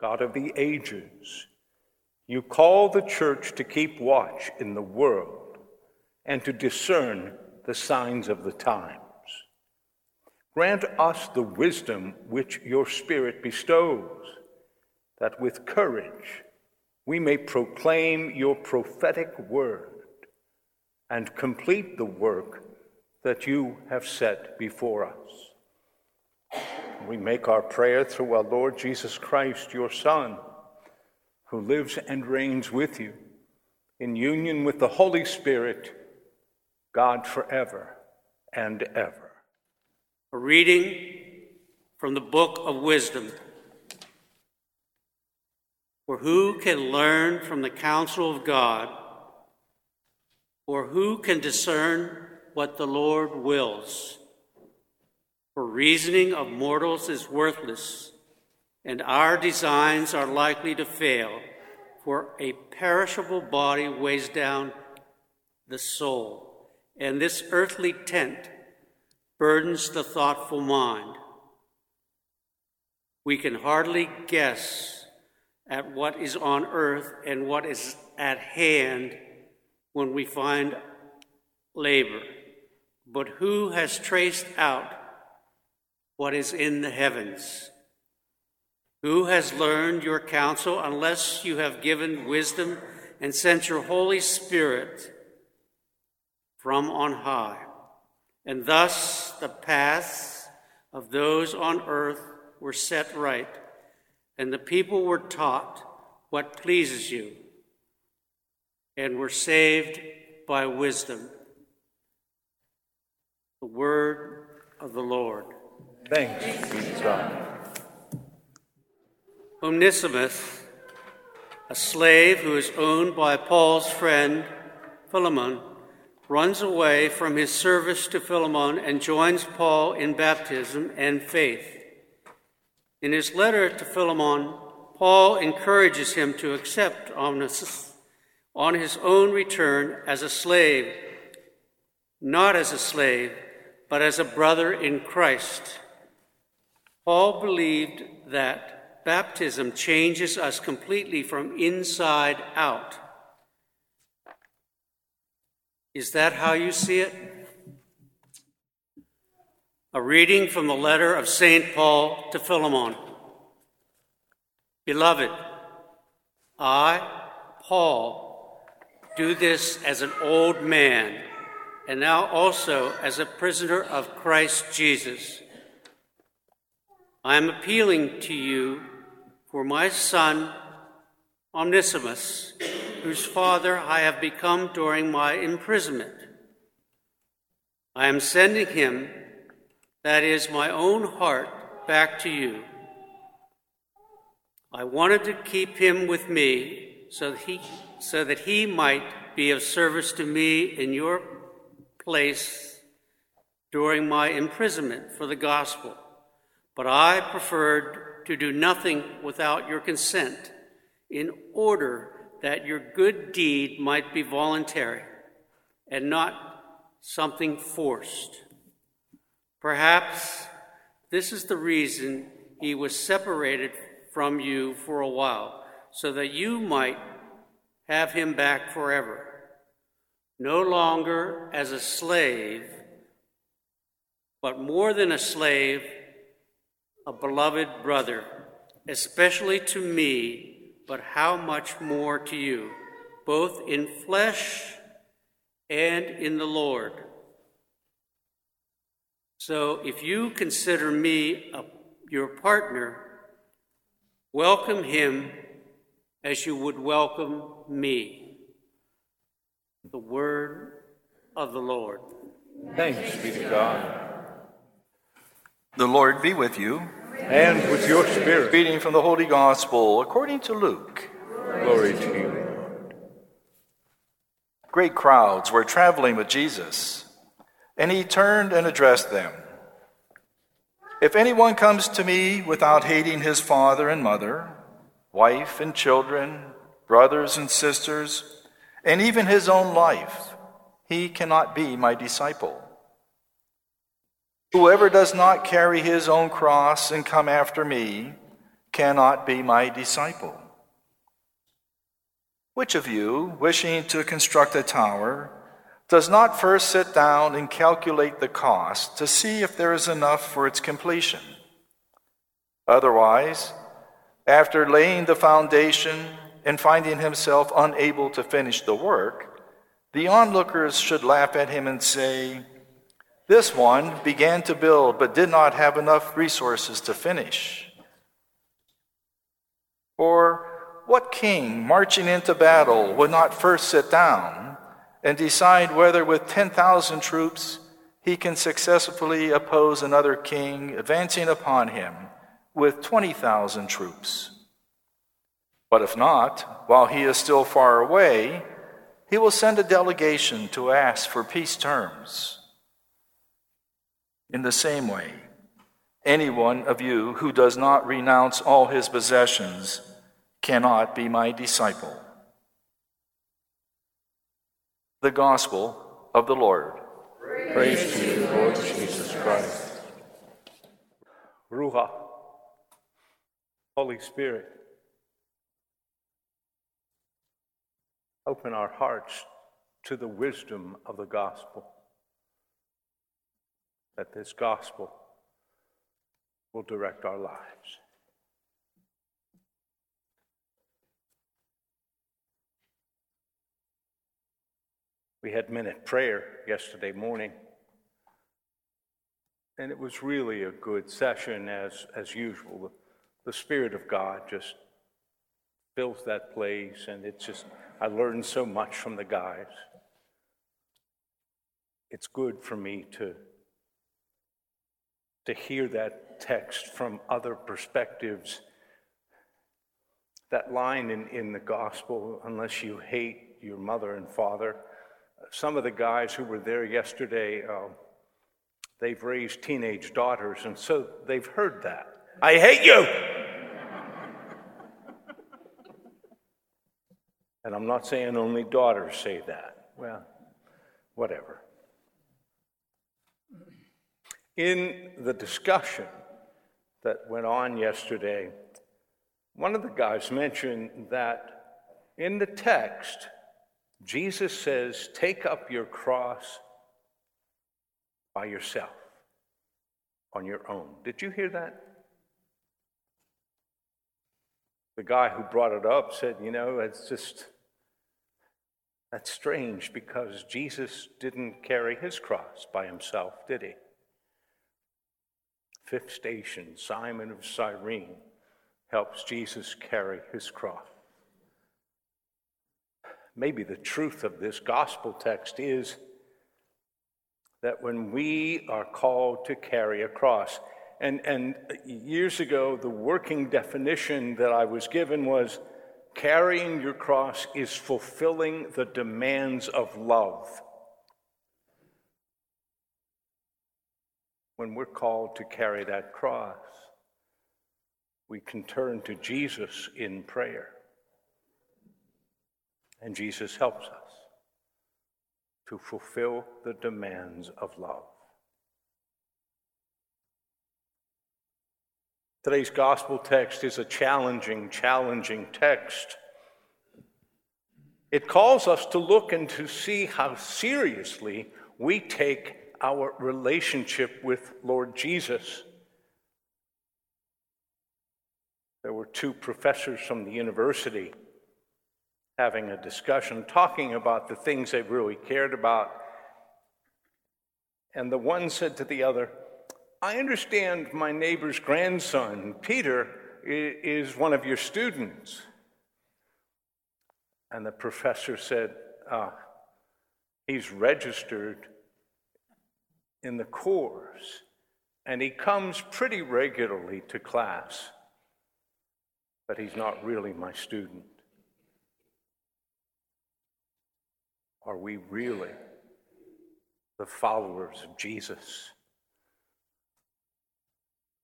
God of the ages, you call the church to keep watch in the world and to discern the signs of the times. Grant us the wisdom which your Spirit bestows, that with courage we may proclaim your prophetic word and complete the work that you have set before us. We make our prayer through our Lord Jesus Christ, your Son, who lives and reigns with you in union with the Holy Spirit, God forever and ever. A reading from the Book of Wisdom. For who can learn from the counsel of God? Or who can discern what the Lord wills? For reasoning of mortals is worthless, and our designs are likely to fail, for a perishable body weighs down the soul, and this earthly tent burdens the thoughtful mind. We can hardly guess at what is on earth and what is at hand when we find labor. But who has traced out what is in the heavens? Who has learned your counsel unless you have given wisdom and sent your Holy Spirit from on high? And thus the paths of those on earth were set right, and the people were taught what pleases you, and were saved by wisdom. The word of the Lord. Thanks be to God. A slave who is owned by Paul's friend Philemon, runs away from his service to Philemon and joins Paul in baptism and faith. In his letter to Philemon, Paul encourages him to accept Onesimus on his own return as a slave, not as a slave, but as a brother in Christ. Paul believed that baptism changes us completely from inside out. Is that how you see it? A reading from the letter of St. Paul to Philemon. Beloved, I, Paul, do this as an old man, and now also as a prisoner of Christ Jesus. I am appealing to you for my son, Onesimus whose father I have become during my imprisonment. I am sending him, that is, my own heart, back to you. I wanted to keep him with me so that he, so that he might be of service to me in your place during my imprisonment for the gospel. But I preferred to do nothing without your consent in order that your good deed might be voluntary and not something forced. Perhaps this is the reason he was separated from you for a while, so that you might have him back forever, no longer as a slave, but more than a slave, a beloved brother, especially to me but how much more to you, both in flesh and in the Lord. So if you consider me a, your partner, welcome him as you would welcome me. The word of the Lord. Thanks be to God. The Lord be with you and with your spirit. Reading from the Holy Gospel according to Luke. Glory to you, Lord. Great crowds were traveling with Jesus, and he turned and addressed them. If anyone comes to me without hating his father and mother, wife and children, brothers and sisters, and even his own life, he cannot be my disciple. Whoever does not carry his own cross and come after me cannot be my disciple. Which of you, wishing to construct a tower, does not first sit down and calculate the cost to see if there is enough for its completion? Otherwise, after laying the foundation and finding himself unable to finish the work, the onlookers should laugh at him and say, This one began to build but did not have enough resources to finish. Or what king marching into battle would not first sit down and decide whether with 10,000 troops he can successfully oppose another king advancing upon him with 20,000 troops? But if not, while he is still far away, he will send a delegation to ask for peace terms. In the same way, any one of you who does not renounce all his possessions cannot be my disciple. The Gospel of the Lord. Praise to you, Lord Jesus Christ. Ruah, Holy Spirit, open our hearts to the wisdom of the gospel. That this gospel will direct our lives. We had minute prayer yesterday morning. And it was really a good session as, as usual. The, Spirit of God just fills that place, and it's just, I learned so much from the guys. It's good for me to, to hear that text from other perspectives. That line in, in the gospel, unless you hate your mother and father, some of the guys who were there yesterday, uh, they've raised teenage daughters, and so they've heard that. I hate you! and I'm not saying only daughters say that. Well, whatever. In the discussion that went on yesterday, one of the guys mentioned that in the text, Jesus says, Take up your cross by yourself, on your own. Did you hear that? The guy who brought it up said, You know, it's just, that's strange because Jesus didn't carry his cross by himself, did he? Fifth station, Simon of Cyrene helps Jesus carry his cross maybe the truth of this gospel text is that when we are called to carry a cross, and, and years ago, the working definition that I was given was carrying your cross is fulfilling the demands of love. When we're called to carry that cross, we can turn to Jesus in prayer. And Jesus helps us to fulfill the demands of love. Today's gospel text is a challenging, challenging text. It calls us to look and to see how seriously we take our relationship with Lord Jesus. There were two professors from the university having a discussion, talking about the things they really cared about. And the one said to the other, I understand my neighbor's grandson, Peter, is one of your students. And the professor said, ah, He's registered in the course, and he comes pretty regularly to class, but he's not really my student. Are we really the followers of Jesus?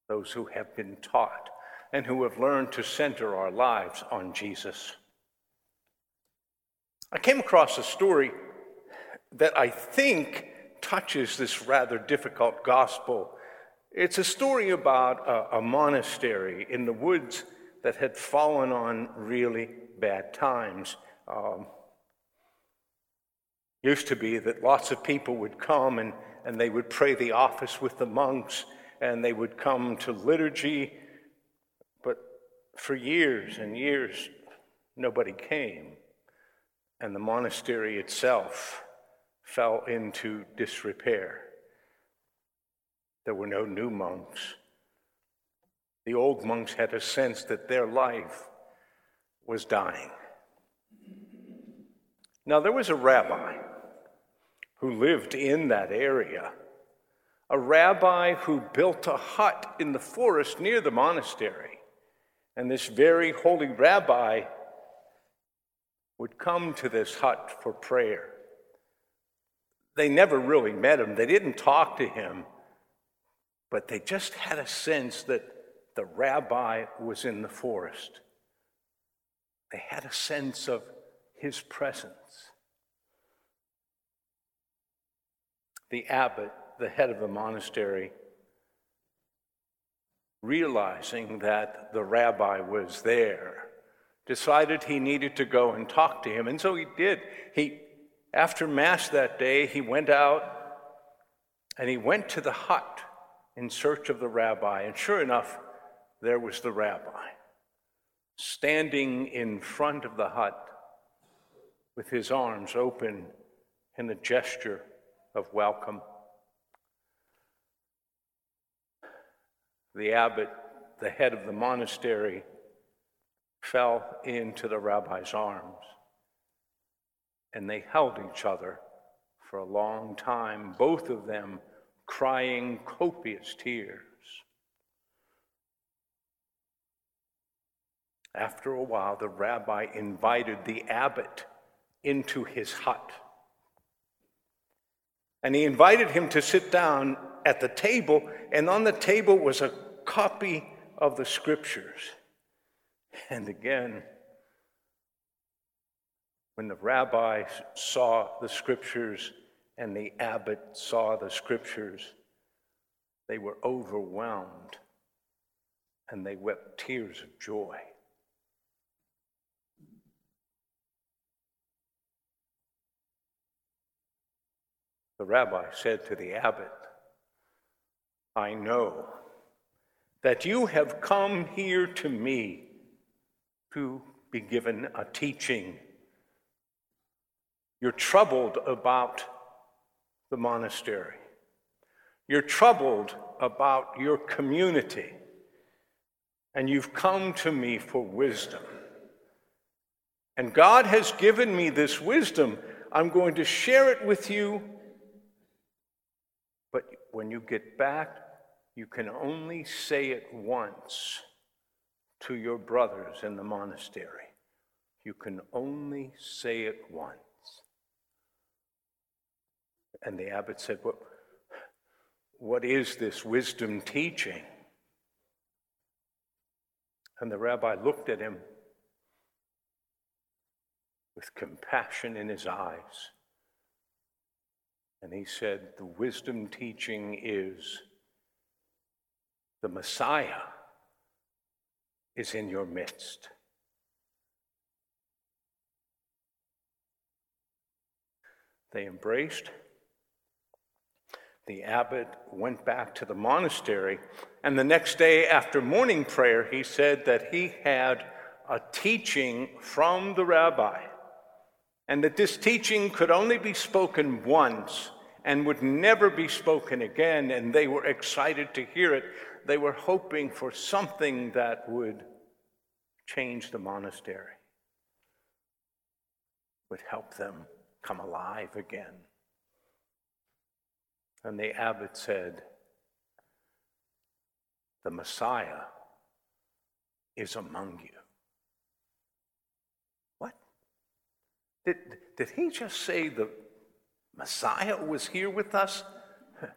Those who have been taught and who have learned to center our lives on Jesus. I came across a story that I think touches this rather difficult gospel. It's a story about a, a monastery in the woods that had fallen on really bad times. Um, used to be that lots of people would come and, and they would pray the office with the monks and they would come to liturgy, but for years and years, nobody came. And the monastery itself fell into disrepair. There were no new monks. The old monks had a sense that their life was dying. Now, there was a rabbi who lived in that area, a rabbi who built a hut in the forest near the monastery. And this very holy rabbi would come to this hut for prayer. They never really met him, they didn't talk to him, but they just had a sense that the rabbi was in the forest. They had a sense of his presence. The abbot, the head of the monastery, realizing that the rabbi was there, decided he needed to go and talk to him. And so he did. He, after Mass that day, he went out and he went to the hut in search of the rabbi. And sure enough, there was the rabbi standing in front of the hut with his arms open in a gesture of welcome. The abbot, the head of the monastery, fell into the rabbi's arms and they held each other for a long time, both of them crying copious tears. After a while, the rabbi invited the abbot into his hut. And he invited him to sit down at the table, and on the table was a copy of the scriptures. And again, when the rabbi saw the scriptures and the abbot saw the scriptures, they were overwhelmed and they wept tears of joy. The rabbi said to the abbot, I know that you have come here to me to be given a teaching. You're troubled about the monastery. You're troubled about your community. And you've come to me for wisdom. And God has given me this wisdom. I'm going to share it with you But when you get back, you can only say it once to your brothers in the monastery. You can only say it once. And the abbot said, What, what is this wisdom teaching? And the rabbi looked at him with compassion in his eyes. And he said, The wisdom teaching is the Messiah is in your midst. They embraced. The abbot went back to the monastery, and the next day after morning prayer, he said that he had a teaching from the rabbi and that this teaching could only be spoken once and would never be spoken again, and they were excited to hear it. They were hoping for something that would change the monastery, would help them come alive again. And the abbot said, The Messiah is among you. What? Did, did he just say the Messiah was here with us?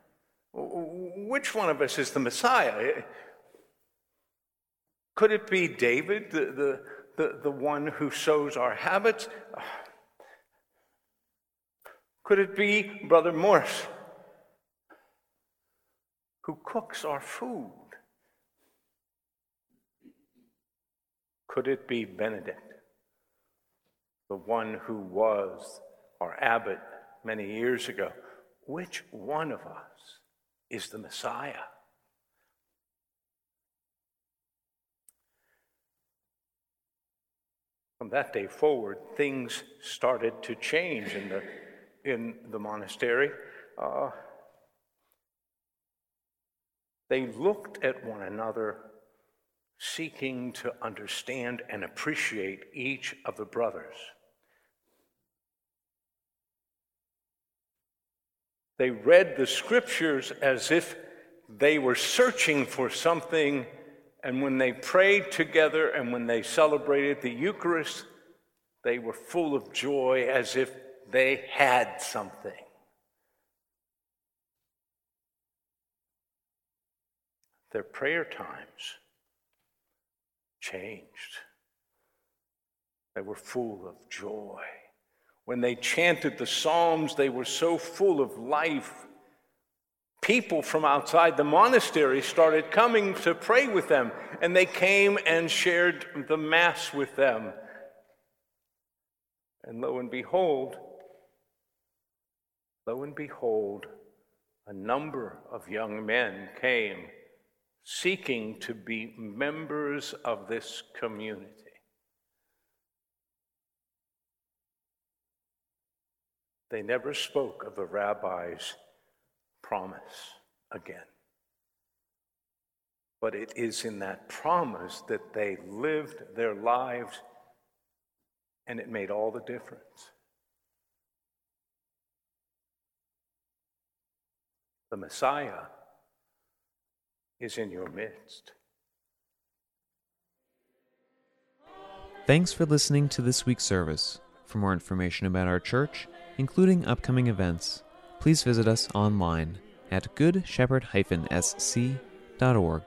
Which one of us is the Messiah? Could it be David, the, the, the, the one who sows our habits? Could it be Brother Morris, who cooks our food? Could it be Benedict, the one who was our abbot many years ago? Which one of us is the Messiah? From that day forward, things started to change in the, in the monastery. Uh, they looked at one another, seeking to understand and appreciate each of the brothers. They read the scriptures as if they were searching for something, and when they prayed together and when they celebrated the Eucharist, they were full of joy as if they had something. Their prayer times changed. They were full of joy. When they chanted the Psalms, they were so full of life. People from outside the monastery started coming to pray with them, and they came and shared the Mass with them. And lo and behold, lo and behold, a number of young men came seeking to be members of this community. They never spoke of the rabbi's promise again. But it is in that promise that they lived their lives, and it made all the difference. The Messiah is in your midst. Thanks for listening to this week's service. For more information about our church, including upcoming events, please visit us online at goodshepherd-sc.org.